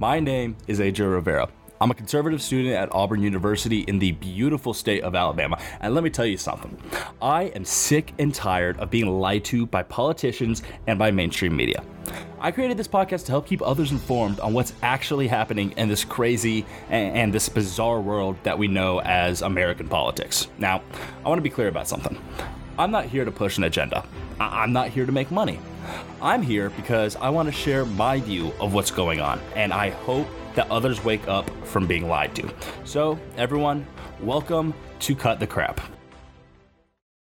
My name is AJ Rivera. I'm a conservative student at Auburn University in the beautiful state of Alabama. And let me tell you something I am sick and tired of being lied to by politicians and by mainstream media. I created this podcast to help keep others informed on what's actually happening in this crazy and, and this bizarre world that we know as American politics. Now, I want to be clear about something. I'm not here to push an agenda. I- I'm not here to make money. I'm here because I want to share my view of what's going on, and I hope that others wake up from being lied to. So, everyone, welcome to Cut the Crap.